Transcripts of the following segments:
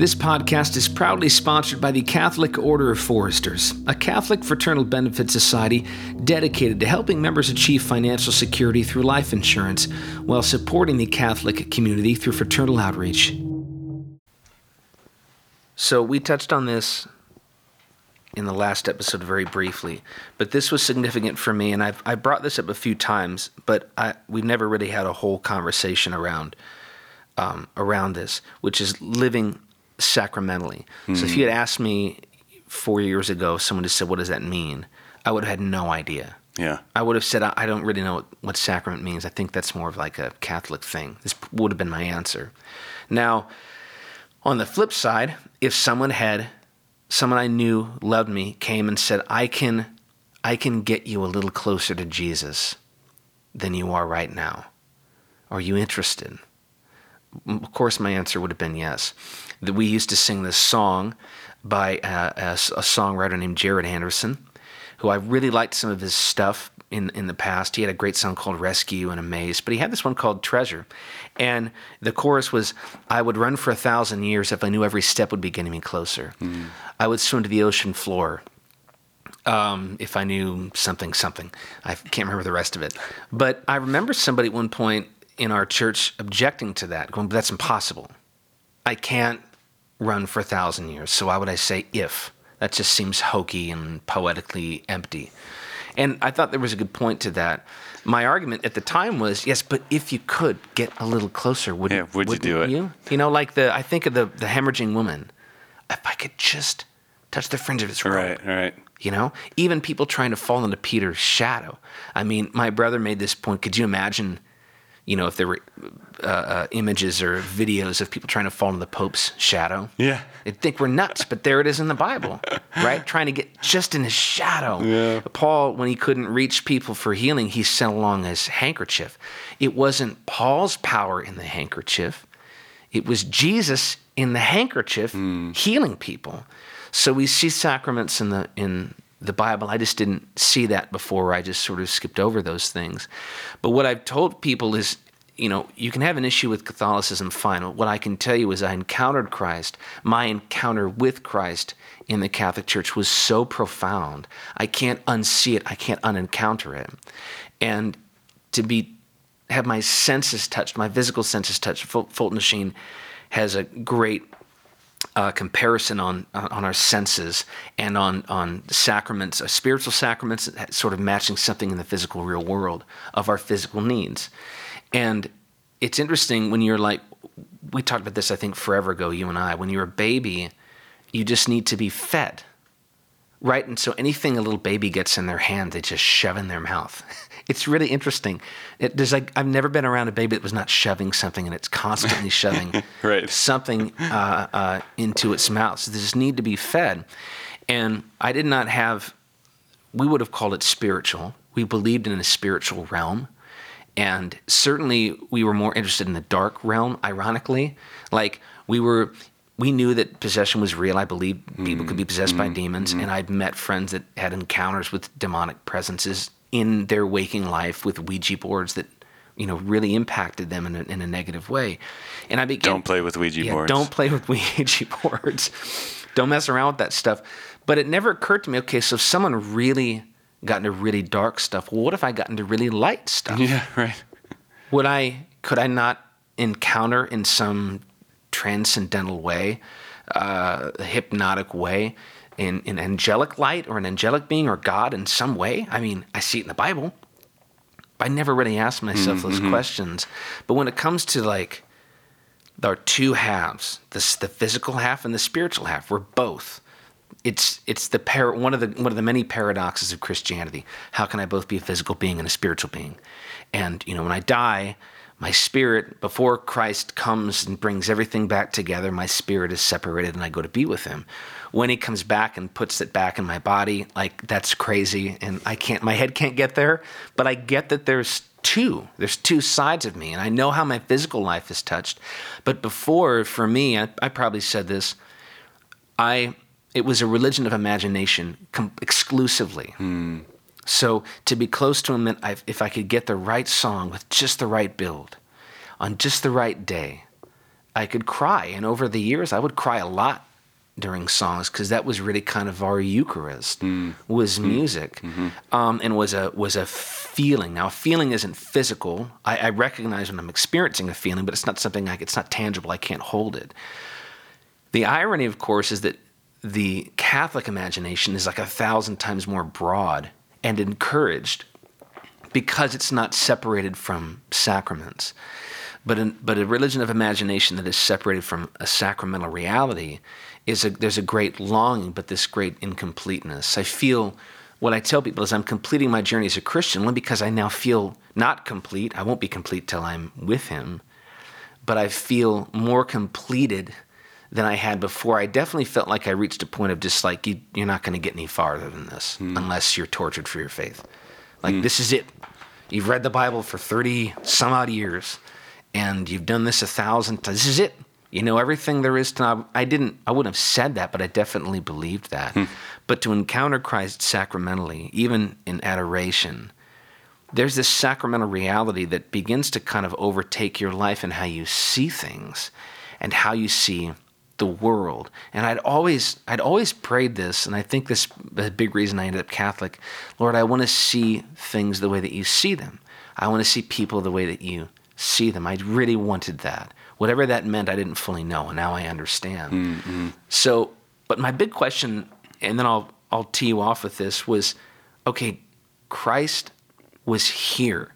This podcast is proudly sponsored by the Catholic Order of Foresters, a Catholic fraternal benefit society dedicated to helping members achieve financial security through life insurance while supporting the Catholic community through fraternal outreach. So, we touched on this in the last episode very briefly, but this was significant for me, and I've I brought this up a few times, but I, we've never really had a whole conversation around um, around this, which is living sacramentally. Mm-hmm. So if you had asked me four years ago, someone just said, "What does that mean?" I would have had no idea. Yeah. I would have said, I don't really know what, what sacrament means. I think that's more of like a Catholic thing. This would have been my answer. Now, on the flip side, if someone had someone I knew loved me came and said, "I can I can get you a little closer to Jesus than you are right now. Are you interested?" Of course, my answer would have been yes. We used to sing this song by a, a, a songwriter named Jared Anderson, who I really liked some of his stuff in in the past. He had a great song called Rescue and Amaze, but he had this one called Treasure. And the chorus was I would run for a thousand years if I knew every step would be getting me closer. Mm. I would swim to the ocean floor um, if I knew something, something. I can't remember the rest of it. But I remember somebody at one point in our church objecting to that, going, that's impossible. I can't run for a thousand years. So why would I say if? That just seems hokey and poetically empty. And I thought there was a good point to that. My argument at the time was, yes, but if you could get a little closer, would yeah, would you do it? You? you know, like the I think of the the hemorrhaging woman. If I could just touch the fringe of his robe. Right, right. You know, even people trying to fall into Peter's shadow. I mean, my brother made this point. Could you imagine you know, if there were uh, uh, images or videos of people trying to fall in the Pope's shadow. Yeah. They'd think we're nuts, but there it is in the Bible, right? Trying to get just in his shadow. Yeah. Paul, when he couldn't reach people for healing, he sent along his handkerchief. It wasn't Paul's power in the handkerchief, it was Jesus in the handkerchief mm. healing people. So we see sacraments in the in the Bible. I just didn't see that before. I just sort of skipped over those things. But what I've told people is, you know, you can have an issue with Catholicism, fine. What I can tell you is I encountered Christ. My encounter with Christ in the Catholic Church was so profound. I can't unsee it. I can't unencounter it. And to be have my senses touched, my physical senses touched. Fulton Sheen has a great uh, comparison on on our senses and on on sacraments, uh, spiritual sacraments, sort of matching something in the physical real world of our physical needs. And it's interesting when you're like, we talked about this I think forever ago, you and I. When you're a baby, you just need to be fed, right? And so anything a little baby gets in their hand, they just shove in their mouth. it's really interesting. It, there's like I've never been around a baby that was not shoving something, and it's constantly shoving right. something uh, uh, into its mouth. So they just need to be fed. And I did not have. We would have called it spiritual. We believed in a spiritual realm. And certainly we were more interested in the dark realm, ironically. Like we were we knew that possession was real. I believed people could be possessed mm-hmm. by demons, mm-hmm. and I'd met friends that had encounters with demonic presences in their waking life with Ouija boards that you know really impacted them in a, in a negative way. And I began don't play with Ouija yeah, boards. Don't play with Ouija boards. don't mess around with that stuff. But it never occurred to me. Okay, so if someone really got into really dark stuff, well, what if I got into really light stuff? Yeah, right. Would I? Could I not encounter in some transcendental way, uh, hypnotic way? in an angelic light or an angelic being or God in some way. I mean, I see it in the Bible. I never really asked myself mm-hmm. those questions. But when it comes to like our two halves, the, the physical half and the spiritual half, we're both. It's it's the par- one of the one of the many paradoxes of Christianity. How can I both be a physical being and a spiritual being? And you know, when I die, my spirit, before Christ comes and brings everything back together, my spirit is separated and I go to be with him. When he comes back and puts it back in my body, like that's crazy and I can't, my head can't get there, but I get that there's two. There's two sides of me and I know how my physical life is touched. But before, for me, I, I probably said this, I, it was a religion of imagination com- exclusively. Hmm. So to be close to him meant I, if I could get the right song with just the right build, on just the right day, I could cry. And over the years, I would cry a lot during songs because that was really kind of our Eucharist hmm. was hmm. music, mm-hmm. um, and was a was a feeling. Now, a feeling isn't physical. I, I recognize when I'm experiencing a feeling, but it's not something like it's not tangible. I can't hold it. The irony, of course, is that the Catholic imagination is like a thousand times more broad and encouraged because it's not separated from sacraments. But, in, but a religion of imagination that is separated from a sacramental reality is a, there's a great longing, but this great incompleteness. I feel what I tell people is I'm completing my journey as a Christian only because I now feel not complete. I won't be complete till I'm with Him, but I feel more completed than I had before. I definitely felt like I reached a point of just like you, are not going to get any farther than this hmm. unless you're tortured for your faith. Like hmm. this is it. You've read the Bible for thirty some odd years, and you've done this a thousand times. This is it. You know everything there is to know. I didn't. I wouldn't have said that, but I definitely believed that. Hmm. But to encounter Christ sacramentally, even in adoration, there's this sacramental reality that begins to kind of overtake your life and how you see things, and how you see the world. And I'd always I'd always prayed this, and I think this is a big reason I ended up Catholic. Lord, I want to see things the way that you see them. I want to see people the way that you see them. I really wanted that. Whatever that meant, I didn't fully know, and now I understand. Mm-hmm. So, but my big question, and then I'll I'll tee you off with this, was okay, Christ was here.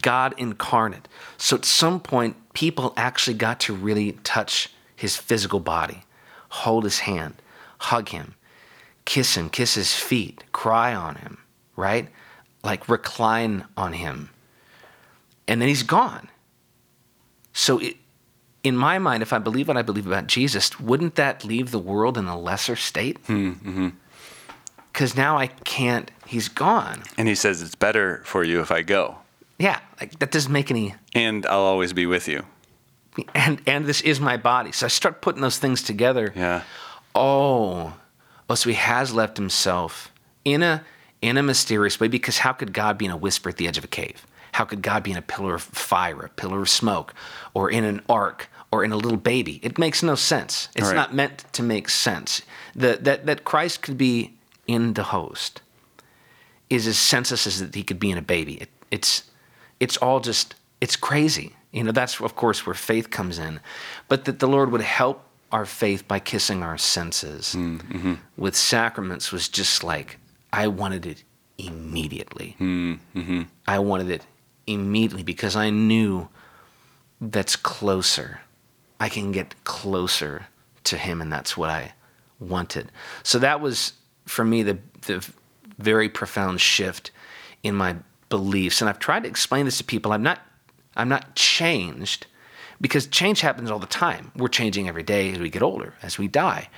God incarnate. So at some point, people actually got to really touch his physical body, hold his hand, hug him, kiss him, kiss his feet, cry on him, right? Like recline on him. And then he's gone. So, it, in my mind, if I believe what I believe about Jesus, wouldn't that leave the world in a lesser state? Hmm, mm-hmm. Because now I can't, he's gone. And he says, It's better for you if I go, Yeah, like that doesn't make any and I'll always be with you. And and this is my body. So I start putting those things together. Yeah. Oh, oh, so he has left himself in a in a mysterious way. Because how could God be in a whisper at the edge of a cave? How could God be in a pillar of fire, a pillar of smoke, or in an ark, or in a little baby? It makes no sense. It's Right. not meant to make sense. The, that that Christ could be in the host is as senseless as that he could be in a baby. It, it's it's all just it's crazy. You know, that's of course where faith comes in. But that the Lord would help our faith by kissing our senses mm, mm-hmm. with sacraments was just like I wanted it immediately. Mm, mm-hmm. I wanted it immediately because I knew that's closer. I can get closer to him, and that's what I wanted. So that was for me the the very profound shift in my beliefs. And I've tried to explain this to people. I'm not I'm not changed because change happens all the time. We're changing every day as we get older, as we die.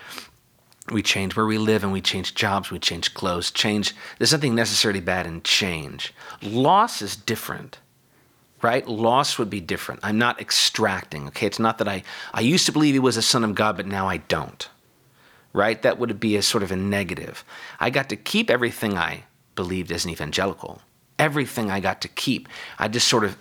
We change where we live and we change jobs, we change clothes. Change there's nothing necessarily bad in change. Loss is different right? Loss would be different. I'm not extracting, okay? It's not that I, I used to believe he was a son of God, but now I don't, right? That would be a sort of a negative. I got to keep everything I believed as an evangelical. Everything I got to keep. I just sort of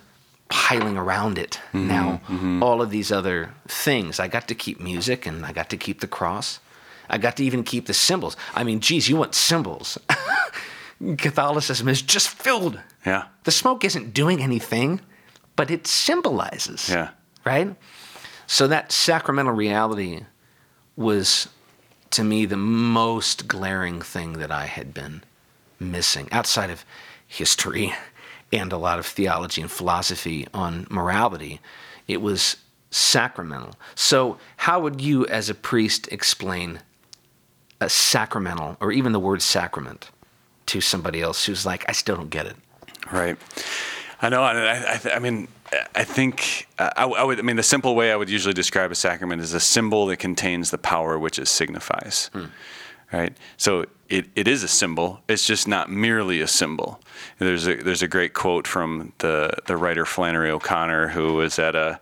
piling around it mm-hmm, now, mm-hmm. all of these other things. I got to keep music and I got to keep the cross. I got to even keep the symbols. I mean, geez, you want symbols. Catholicism is just filled Yeah. the smoke isn't doing anything, but it symbolizes. Yeah. Right? So that sacramental reality was to me the most glaring thing that I had been missing outside of history and a lot of theology and philosophy on morality. It was sacramental. So, how would you, as a priest, explain a sacramental or even the word sacrament to somebody else who's like, I still don't get it? Right. I know. I, I, I mean, I think uh, I, I would. I mean, the simple way I would usually describe a sacrament is a symbol that contains the power which it signifies. Right. So it, it is a symbol. It's just not merely a symbol. There's a there's a great quote from the the writer Flannery O'Connor who was at a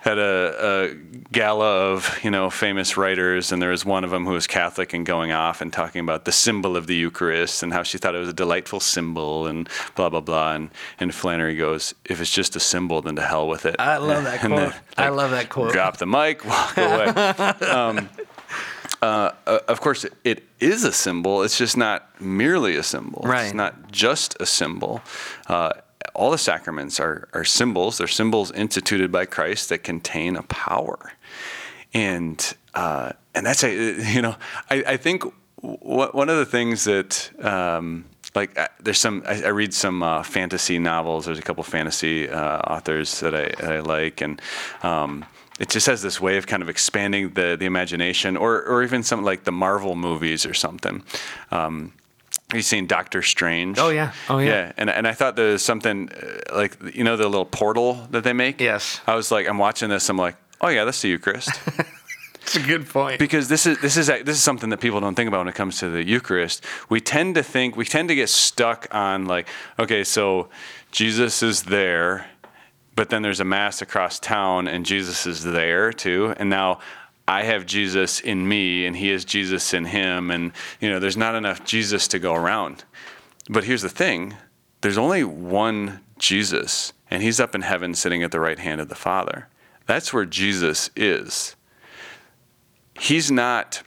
had a, a gala of you know famous writers, and there was one of them who was Catholic and going off and talking about the symbol of the Eucharist and how she thought it was a delightful symbol and blah blah blah. And and Flannery goes, "If it's just a symbol, then to hell with it." I love that And quote. then, I love that quote. Drop the mic, walk away. um, uh, uh, of course, it is a symbol. It's just not merely a symbol. Right. It's not just a symbol. Uh, all the sacraments are, are symbols. They're symbols instituted by Christ that contain a power, and uh, and that's a you know I, I think w- one of the things that um, like uh, there's some I, I read some uh, fantasy novels. There's a couple fantasy uh, authors that I, that I like, and um, it just has this way of kind of expanding the the imagination, or or even some like the Marvel movies or something. Um, have you seen Doctor Strange? Oh, yeah. Oh, yeah. Yeah, and and I thought there was something uh, like you know the little portal that they make. Yes. I was like, I'm watching this. I'm like, oh yeah, that's the Eucharist. It's a good point. because this is this is this is something that people don't think about when it comes to the Eucharist. We tend to think we tend to get stuck on like, okay, so Jesus is there, but then there's a mass across town and Jesus is there too, and now I have Jesus in me and he is Jesus in him, and you know, there's not enough Jesus to go around. But here's the thing: there's only one Jesus, and he's up in heaven, sitting at the right hand of the Father. That's where Jesus is. He's not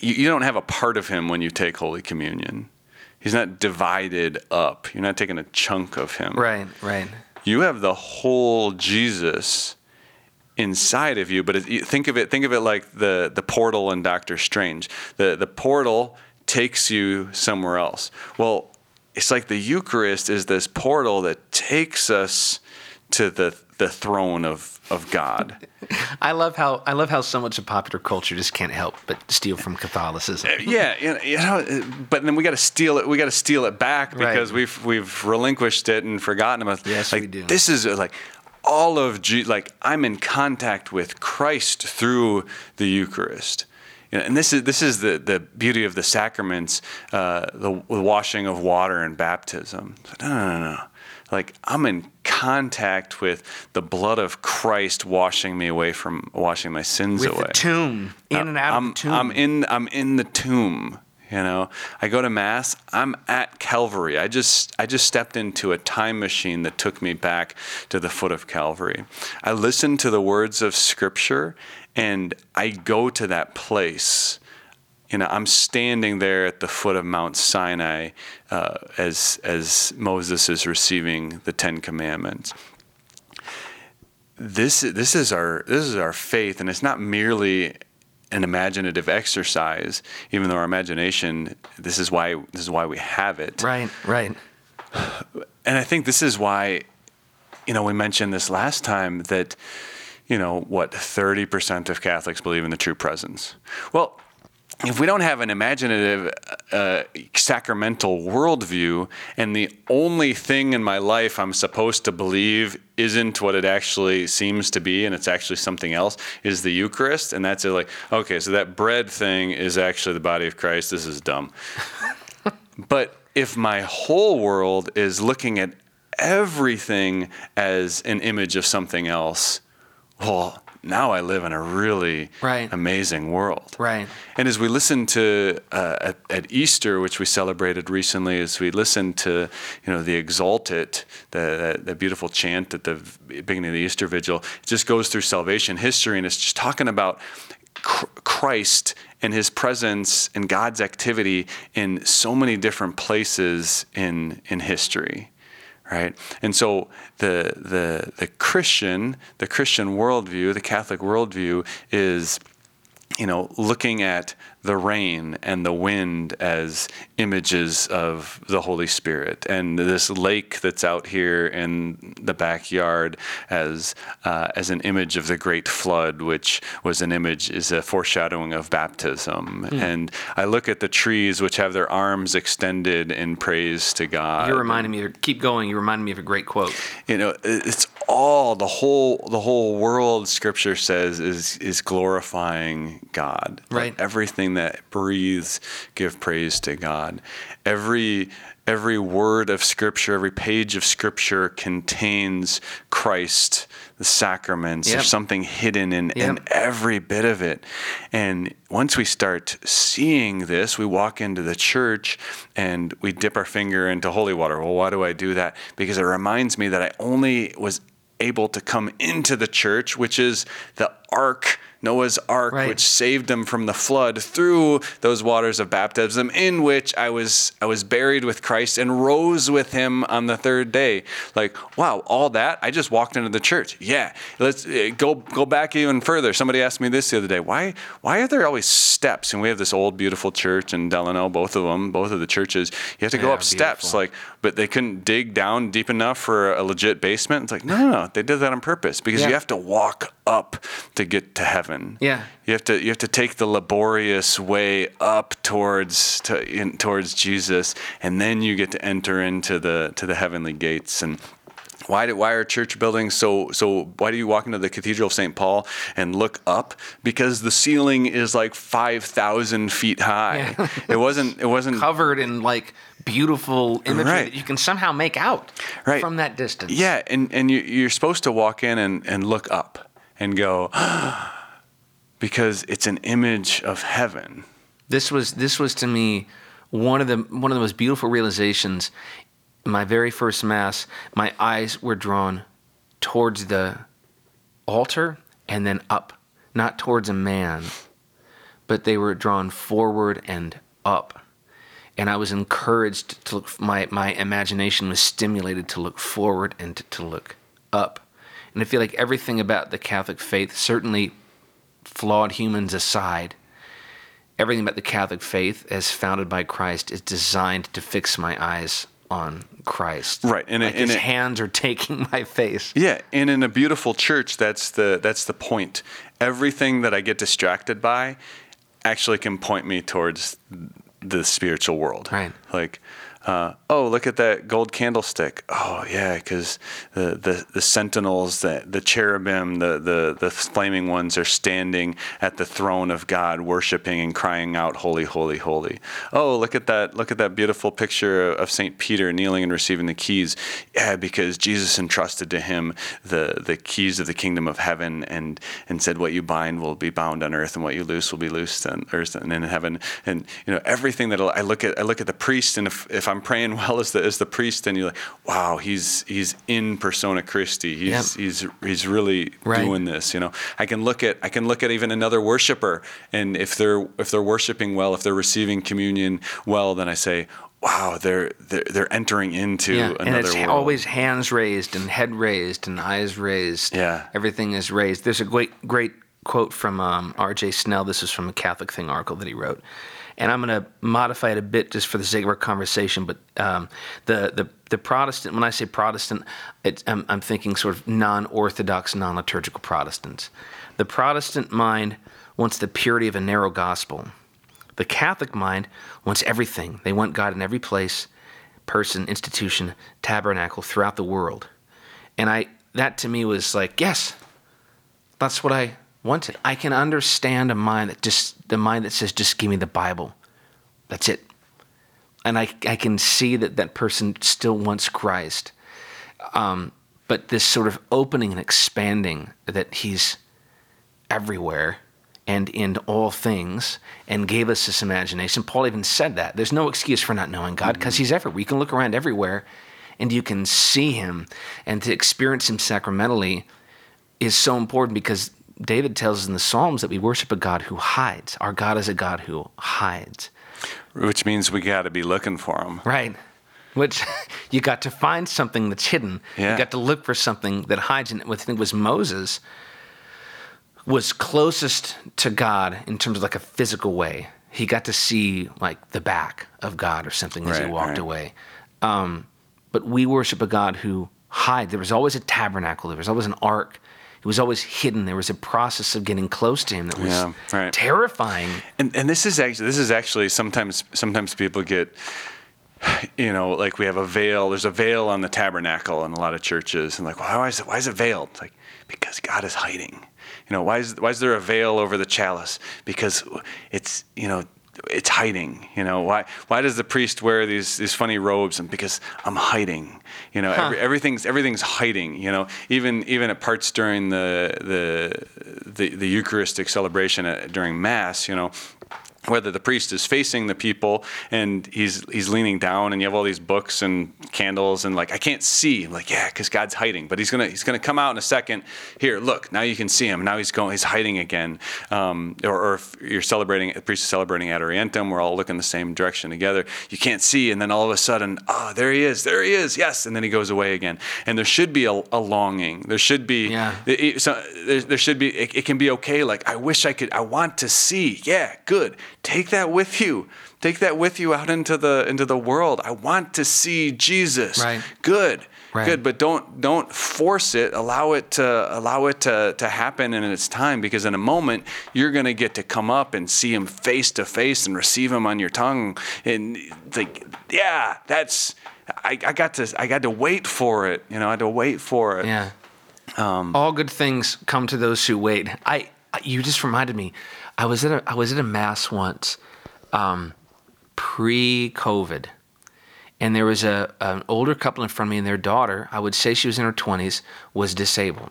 you, you don't have a part of him when you take holy communion. He's not divided up. You're not taking a chunk of him. Right, right. You have the whole jesus inside of you but think of it think of it like the the portal in doctor strange. The the portal takes you somewhere else. Well it's like the eucharist is this portal that takes us to the the throne of of god I love how I love how so much of popular culture just can't help but steal from Catholicism. yeah, you know, but then we got to steal it. We got to steal it back Right. because we've we've relinquished it and forgotten about. Yes, like, we do. This is uh, like all of G. Like I'm in contact with Christ through the Eucharist. You know, and this is this is the, the beauty of the sacraments, uh, the, the washing of water and baptism. No, no, no, no. Like I'm in contact with the blood of Christ washing me away from washing my sins With away. the tomb, in and out I'm, of the tomb. I'm in I'm in the tomb. You know, I go to mass. I'm at Calvary. I just I just stepped into a time machine that took me back to the foot of Calvary. I listen to the words of Scripture, and I go to that place. You know, I'm standing there at the foot of Mount Sinai uh, as as Moses is receiving the Ten Commandments this this is our this is our faith, and it's not merely an imaginative exercise. Even though our imagination, this is why this is why we have it. right, right. And I think this is why, you know, we mentioned this last time that, you know, what thirty percent of Catholics believe in the true presence. Well. If we don't have an imaginative, uh, sacramental worldview, and the only thing in my life I'm supposed to believe isn't what it actually seems to be, and it's actually something else, is the Eucharist, and that's it, like, okay, so that bread thing is actually the body of Christ. This is dumb. But if my whole world is looking at everything as an image of something else, well, now I live in a really Right. amazing world. Right. And as we listen to uh, at, at Easter, which we celebrated recently, as we listen to you know the Exsultet, the, the, the beautiful chant at the beginning of the Easter Vigil, it just goes through salvation history, and it's just talking about Christ and His presence and God's activity in so many different places in in history right? And so the the the Christian, the Christian worldview, the Catholic worldview is, you know, looking at the rain and the wind as images of the Holy Spirit, and this lake that's out here in the backyard as uh, as an image of the great flood, which was an image is a foreshadowing of baptism. And I look at the trees, which have their arms extended in praise to God. You're reminding me. Of, keep going. You're reminding me of a great quote. you know it's all the whole the whole world scripture says is is glorifying God. Right. everything that breathes give praise to God. Every every word of scripture, every page of scripture contains Christ, the sacraments. Yep. There's something hidden in, in every bit of it. And once we start seeing this, we walk into the church and we dip our finger into holy water. Well, why do I do that? Because it reminds me that I only was able to come into the church, which is the ark, Noah's ark, Right. which saved them from the flood through those waters of baptism, in which I was I was buried with Christ and rose with Him on the third day. Like, wow, all that I just walked into the church. Yeah, let's uh, go go back even further. Somebody asked me this the other day. Why why are there always steps? And we have this old beautiful church in Delano, both of them, both of the churches. You have to go Yeah, up steps, like, but they couldn't dig down deep enough for a legit basement. It's like, no, no, no. They did that on purpose because Yeah. you have to walk up to get to heaven. Yeah. You have to you have to take the laborious way up towards to, in, towards Jesus, and then you get to enter into the to the heavenly gates. And why do why are church buildings so so? Why do you walk into the Cathedral of St. Paul and look up? Because the ceiling is like five thousand feet high. Yeah. it wasn't it wasn't Covered in like beautiful imagery Right. that you can somehow make out Right. from that distance. Yeah, and, and you, you're supposed to walk in and, and look up and go, because it's an image of heaven. This was this was to me one of the one of the most beautiful realizations. My very first mass, my eyes were drawn towards the altar and then up, not towards a man, but they were drawn forward and up. And I was encouraged to look, my, my imagination was stimulated to look forward and to, to look up. And I feel like everything about the Catholic faith, certainly flawed humans aside, everything about the Catholic faith as founded by Christ is designed to fix my eyes on Christ. Right, and it- and his it- hands are taking my face. Yeah, and in a beautiful church, that's the that's the point. Everything that I get distracted by actually can point me towards the spiritual world. Right. Like, uh, oh, look at that gold candlestick. Oh, yeah, because the, the the sentinels, the the cherubim, the the the flaming ones are standing at the throne of God, worshiping and crying out, "Holy, holy, holy." Oh, look at that! Look at that beautiful picture of Saint Peter kneeling and receiving the keys. Yeah, because Jesus entrusted to him the the keys of the kingdom of heaven, and and said, "What you bind will be bound on earth, and what you loose will be loosed on earth and in heaven." And you know everything that I look at, I look at the priest, and if, if I'm praying well as the as the priest, and you're like, "Wow, he's he's in persona Christi. He's Yep. he's he's really Right. doing this." You know, I can look at I can look at even another worshiper, and if they're if they're worshiping well, if they're receiving communion well, then I say. Wow, they're they're, they're entering into Yeah, another and it's world. always hands raised and head raised and eyes raised. Yeah. everything is raised. There's a great great quote from um, R.J. Snell. This is from a Catholic Thing article that he wrote, and I'm going to modify it a bit just for the sake of our conversation. But um, the the the Protestant, when I say Protestant, I'm, I'm thinking sort of non-orthodox, non-liturgical Protestants. The Protestant mind wants the purity of a narrow gospel. The Catholic mind wants everything. They want God in every place, person, institution, tabernacle throughout the world. And I that to me was like, yes, that's what I wanted. I can understand a mind that just the mind that says, just give me the Bible. That's it. And I I can see that that person still wants Christ. Um, but this sort of opening and expanding that he's everywhere and in all things and gave us this imagination. Paul even said that. There's no excuse for not knowing God because he's everywhere. You can look around everywhere and you can see him and to experience him sacramentally is so important because David tells us in the Psalms that we worship a God who hides. Our God is a God who hides. which means we got to be looking for him. Right. Which you got to find something that's hidden. Yeah. You got to look for something that hides. And what I think was Moses was closest to God in terms of like a physical way. He got to see like the back of God or something as he walked right. away. Um, but we worship a God who hides. There was always a tabernacle. There was always an ark. It was always hidden. There was a process of getting close to him that was Yeah, right. terrifying. And and this is actually this is actually sometimes sometimes people get you know like we have a veil there's a veil on the tabernacle in a lot of churches and like why is it why is it veiled It's like because God is hiding You know, why is why is there a veil over the chalice? Because it's you know it's hiding. You know, why why does the priest wear these these funny robes? And because I'm hiding. You know, Huh. every, everything's everything's hiding. You know, even even at parts during the the the, the Eucharistic celebration at, during Mass. You know. Whether the priest is facing the people and he's he's leaning down and you have all these books and candles and like I can't see. I'm like yeah because God's hiding but he's gonna he's gonna come out in a second. Here look now you can see him. Now he's going he's hiding again. Um, or, or if you're celebrating the priest is celebrating Ad Orientem we're all looking the same direction together. You can't see and then all of a sudden oh there he is there he is yes and then he goes away again. And there should be a, a longing. There should be Yeah. it- so there, there should be it, it can be okay like i wish i could i want to see. Yeah good take that with you take that with you out into the into the world i want to see jesus Right. good Right. good but don't don't force it allow it to allow it to, to happen in its time because in a moment you're going to get to come up and see him face to face and receive him on your tongue and like yeah that's I, I got to I got to wait for it you know I had to wait for it Yeah. Um, All good things come to those who wait. I, I- you just reminded me. I was at a I was at a mass once, um, pre-COVID, and there was a an older couple in front of me, and their daughter, I would say she was in her twenties, was disabled,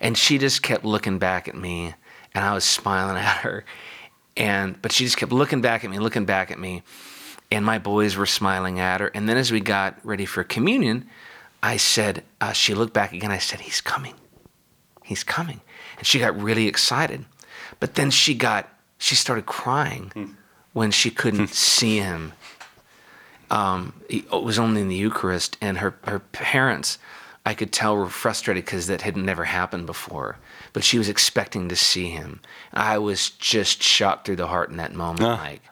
and she just kept looking back at me, and I was smiling at her, and but she just kept looking back at me, looking back at me, and my boys were smiling at her. And then as we got ready for communion, I said, uh, she looked back again. I said, he's coming, he's coming, and she got really excited, but then she got she started crying when she couldn't see him. Um, it was only in the Eucharist, and her her parents, I could tell, were frustrated because that had never happened before. But she was expecting to see him. I was just shot through the heart in that moment. Ah. Like,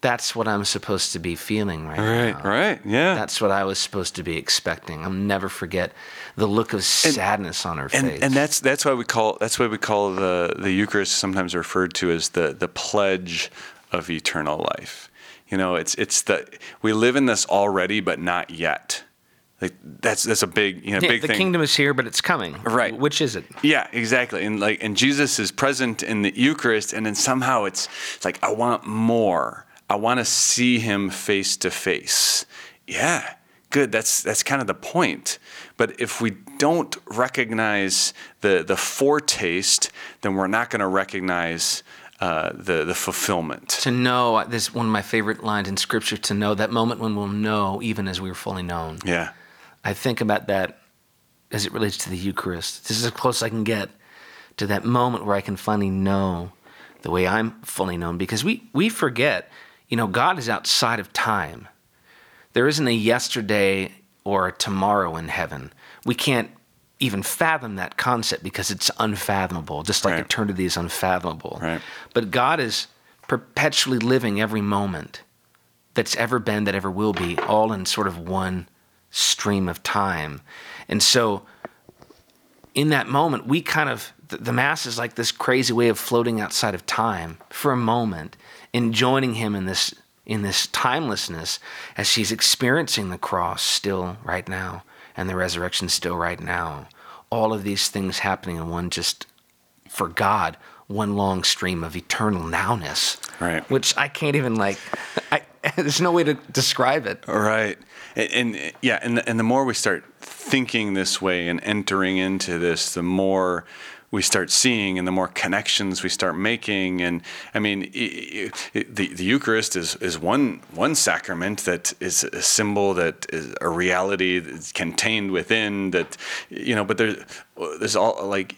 that's what I'm supposed to be feeling right, right now. right right, yeah That's what I was supposed to be expecting. I'll never forget the look of sadness on her and face. and that's that's why we call that's why we call the the Eucharist sometimes referred to as the the pledge of eternal life. You know, it's it's the we live in this already, but not yet. Like that's that's a big you know Yeah, big the thing. kingdom is here, but it's coming. Right. Which is it? Yeah, exactly. And like and Jesus is present in the Eucharist and then somehow it's it's like I want more. I want to see him face to face. Yeah. Good. That's that's kind of the point. But if we don't recognize the the foretaste, then we're not going to recognize uh, the the fulfillment. To know, this is one of my favorite lines in scripture, to know that moment when we'll know even as we are fully known. Yeah. I think about that as it relates to the Eucharist. This is as close as I can get to that moment where I can finally know the way I'm fully known because we, we forget, you know, God is outside of time. There isn't a yesterday or a tomorrow in heaven. We can't even fathom that concept because it's unfathomable, just like Right. eternity is unfathomable. Right. But God is perpetually living every moment that's ever been, that ever will be, all in sort of one stream of time. And so, in that moment, we kind of, the, the Mass is like this crazy way of floating outside of time for a moment and joining Him in this. In this timelessness, as she's experiencing the cross still right now, and the resurrection still right now, all of these things happening in one just for God, one long stream of eternal nowness. Right. Which I can't even like. I, there's no way to describe it. Right. And, and yeah, and the, and the more we start thinking this way and entering into this, the more we start seeing and the more connections we start making. And I mean, i i the, the Eucharist is, is one, one sacrament that is a symbol that is a reality that's contained within that, you know, but there's, there's all like,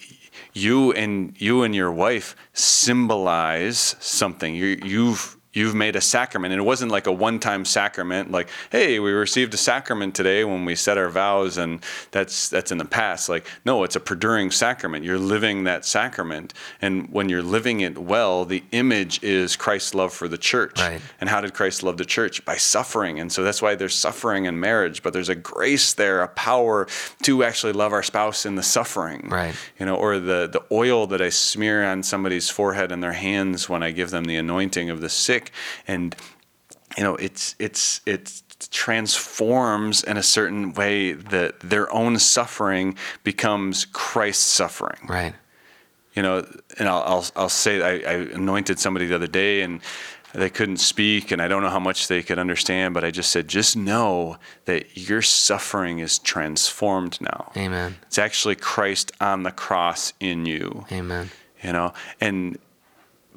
you and you and your wife symbolize something. You, you've you've made a sacrament, and it wasn't like a one-time sacrament. Like, hey, we received a sacrament today when we said our vows, and that's that's in the past. Like, no, it's a perduring sacrament. You're living that sacrament, and when you're living it well, the image is Christ's love for the church. Right. And how did Christ love the church? By suffering. And so that's why there's suffering in marriage, but there's a grace there, a power to actually love our spouse in the suffering. Right. You know, or the, the oil that I smear on somebody's forehead and their hands when I give them the anointing of the sick. And, you know, it's, it's, it transforms in a certain way that their own suffering becomes Christ's suffering. Right. You know, and I'll I'll, I'll say I, I anointed somebody the other day and they couldn't speak and I don't know how much they could understand, but I just said, just know that your suffering is transformed now. Amen. It's actually Christ on the cross in you. Amen. You know, and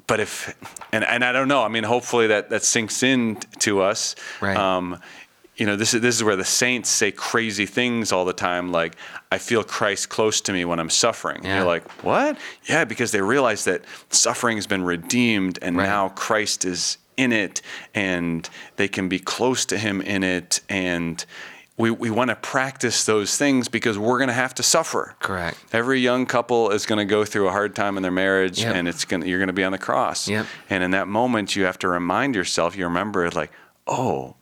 but if and, and I don't know, I mean hopefully that, that sinks in to us. Right. Um, you know, this is this is where the saints say crazy things all the time, like I feel Christ close to me when I'm suffering. Yeah. You're like, what? Yeah, because they realize that suffering has been redeemed, and Right. now Christ is in it, and they can be close to Him in it, and we we want to practice those things because we're going to have to suffer. Correct. Every young couple is going to go through a hard time in their marriage, Yep. and it's going to, you're going to be on the cross. Yep. And in that moment, you have to remind yourself. You remember like, oh,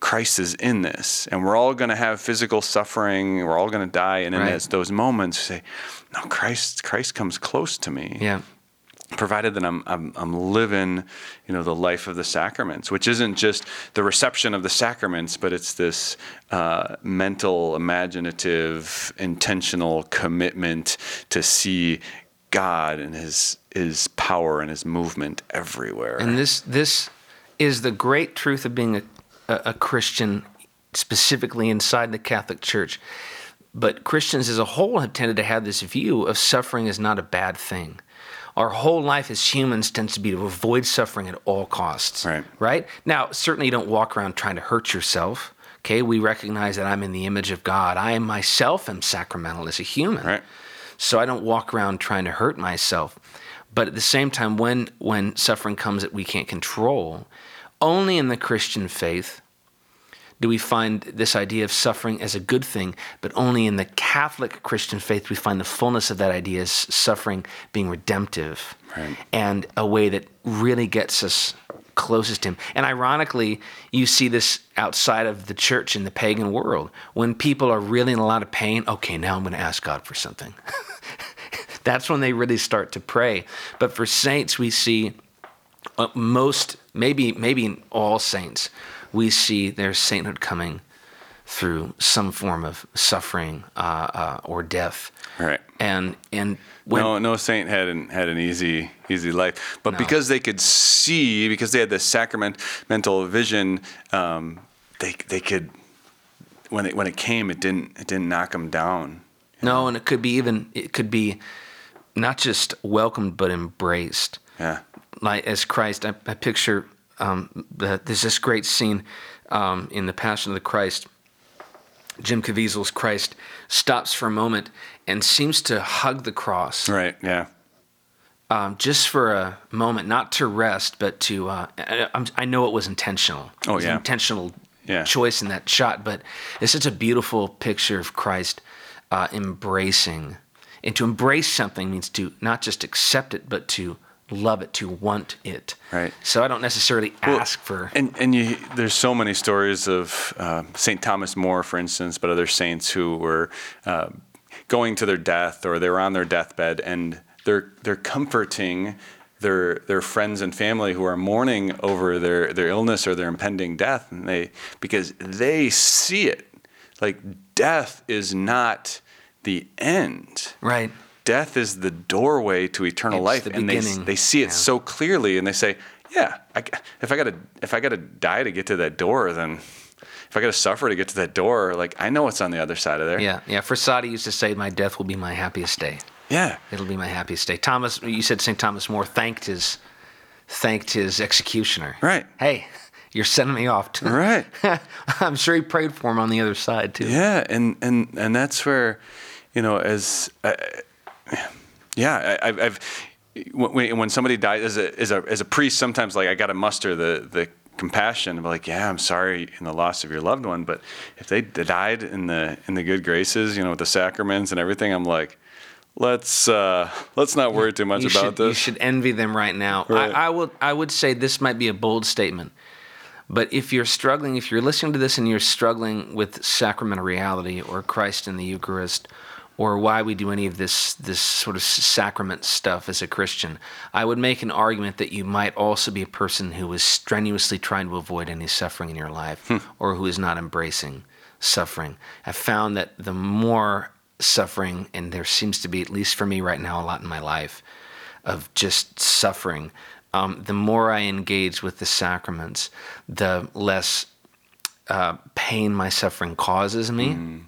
Christ is in this, and we're all going to have physical suffering. We're all going to die, and in Right. those, moments, you say, no, Christ, Christ comes close to me Yeah. Provided that I'm, I'm, I'm living, you know, the life of the sacraments, which isn't just the reception of the sacraments, but it's this uh, mental, imaginative, intentional commitment to see God and His His power and His movement everywhere. And this this is the great truth of being a, a, Christian, specifically inside the Catholic Church. But Christians as a whole have tended to have this view of suffering is not a bad thing. Our whole life as humans tends to be to avoid suffering at all costs. Right. Right? Now, certainly you don't walk around trying to hurt yourself. Okay, we recognize that I'm in the image of God. I myself am sacramental as a human. Right. So I don't walk around trying to hurt myself. But at the same time, when when suffering comes that we can't control, only in the Christian faith do we find this idea of suffering as a good thing, but only in the Catholic Christian faith we find the fullness of that idea as suffering being redemptive Right. and a way that really gets us closest to Him. And ironically, you see this outside of the church in the pagan world. When people are really in a lot of pain, okay, now I'm going to ask God for something. That's when they really start to pray. But for saints, we see uh, most, maybe, maybe all saints, we see their sainthood coming through some form of suffering uh, uh, or death. Right. And and when no, no saint had an, had an easy easy life, but No. because they could see, because they had this sacramental vision, um, they they could when it when it came, it didn't it didn't knock them down. no, and it could be even it could be not just welcomed but embraced. Yeah, like as Christ, I, I picture um, the, there's this great scene um, in the Passion of the Christ. Jim Caviezel's Christ stops for a moment and seems to hug the cross, right. Yeah, um, just for a moment, not to rest, but to. Uh, I, I'm- know it was intentional. Oh, it was yeah. an intentional Yeah. choice in that shot, but it's such a beautiful picture of Christ uh, embracing. And to embrace something means to not just accept it, but to love it, to want it. Right. So I don't necessarily Well, ask for. And and you, there's so many stories of uh, Saint Thomas More, for instance, but other saints who were uh, going to their death or they were on their deathbed, and they're they're comforting their their friends and family who are mourning over their their illness or their impending death, and they because they see it like death is not the end Right. Death is the doorway to eternal It's life the and they, they see it Yeah. so clearly and they say yeah I, if i gotta if i gotta die to get to that door then if i gotta suffer to get to that door like i know what's on the other side of there Yeah. Yeah. Frassati used to say, "My death will be my happiest day. yeah It'll be my happiest day." Thomas, you said Saint Thomas More thanked his thanked his executioner. Right. Hey, you're sending me off. To, right I'm sure he prayed for him on the other side too. yeah and and and that's where you know as uh, yeah I, I've, I've when, when somebody dies as a, as a as a priest sometimes like i gotta muster the the compassion of like yeah i'm sorry in the loss of your loved one but if they died in the in the good graces you know with the sacraments and everything i'm like let's uh let's not worry too much you about should, this You should envy them right now. Right. I, I would I would say this might be a bold statement, but if you're struggling, if you're listening to this and you're struggling with sacramental reality or Christ in the Eucharist, or why we do any of this this sort of sacrament stuff as a Christian, I would make an argument that you might also be a person who is strenuously trying to avoid any suffering in your life, Hmm. or who is not embracing suffering. I've found that the more suffering, and there seems to be, at least for me right now, a lot in my life of just suffering, um, the more I engage with the sacraments, the less uh, pain my suffering causes me, mm.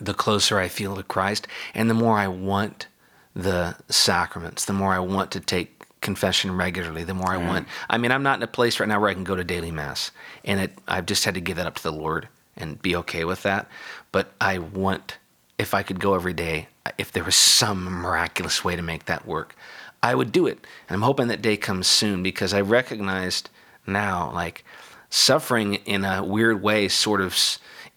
The closer I feel to Christ, and the more I want the sacraments, the more I want to take confession regularly, the more I mm. want. I mean, I'm not in a place right now where I can go to daily mass, and it, I've just had to give that up to the Lord and be okay with that. But I want, if I could go every day, if there was some miraculous way to make that work, I would do it. And I'm hoping that day comes soon because I recognized now, like, suffering in a weird way sort of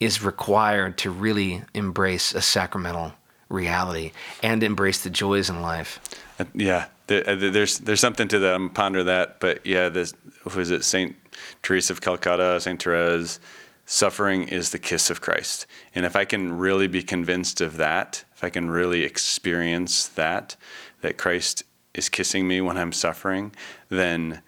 is required to really embrace a sacramental reality and embrace the joys in life. Uh, yeah, uh, there's there's something to that. I'm ponder that, but yeah, this was it Saint Teresa of Calcutta, Saint Therese. Suffering is the kiss of Christ, and if I can really be convinced of that, if I can really experience that, that Christ is kissing me when I'm suffering, then,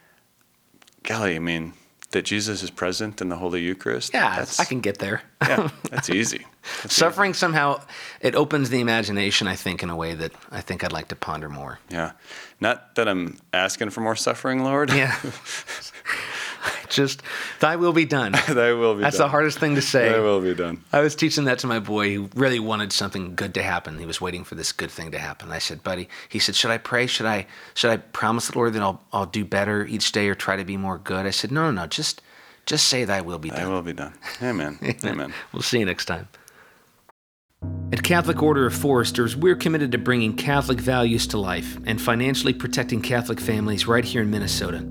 golly, I mean, that Jesus is present in the Holy Eucharist. Yeah, I can get there. yeah, that's easy. That's Suffering easy. somehow it opens the imagination. I think in a way that I think I'd like to ponder more. Yeah, not that I'm asking for more suffering, Lord. Yeah. Just, thy will be done. thy will be done. That's done. the hardest thing to say. Thy will be done. I was teaching that to my boy who really wanted something good to happen. He was waiting for this good thing to happen. I said, buddy, he said, should I pray? Should I, should I promise the Lord that I'll, I'll do better each day or try to be more good? I said, no, no, no. Just, just say thy will be done. Thy will be done. Amen. Amen. We'll see you next time. At Catholic Order of Foresters, we're committed to bringing Catholic values to life and financially protecting Catholic families right here in Minnesota.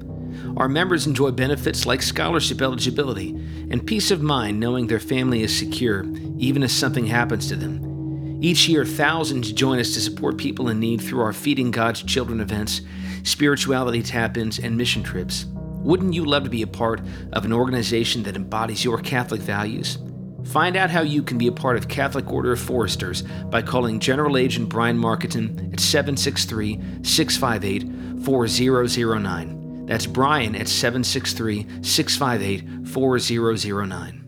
Our members enjoy benefits like scholarship eligibility and peace of mind knowing their family is secure, even if something happens to them. Each year, thousands join us to support people in need through our Feeding God's Children events, spirituality tap ins, and mission trips. Wouldn't you love to be a part of an organization that embodies your Catholic values? Find out how you can be a part of Catholic Order of Foresters by calling General Agent Brian Marketing at 763 658 4009. That's Brian at 763 658 4009.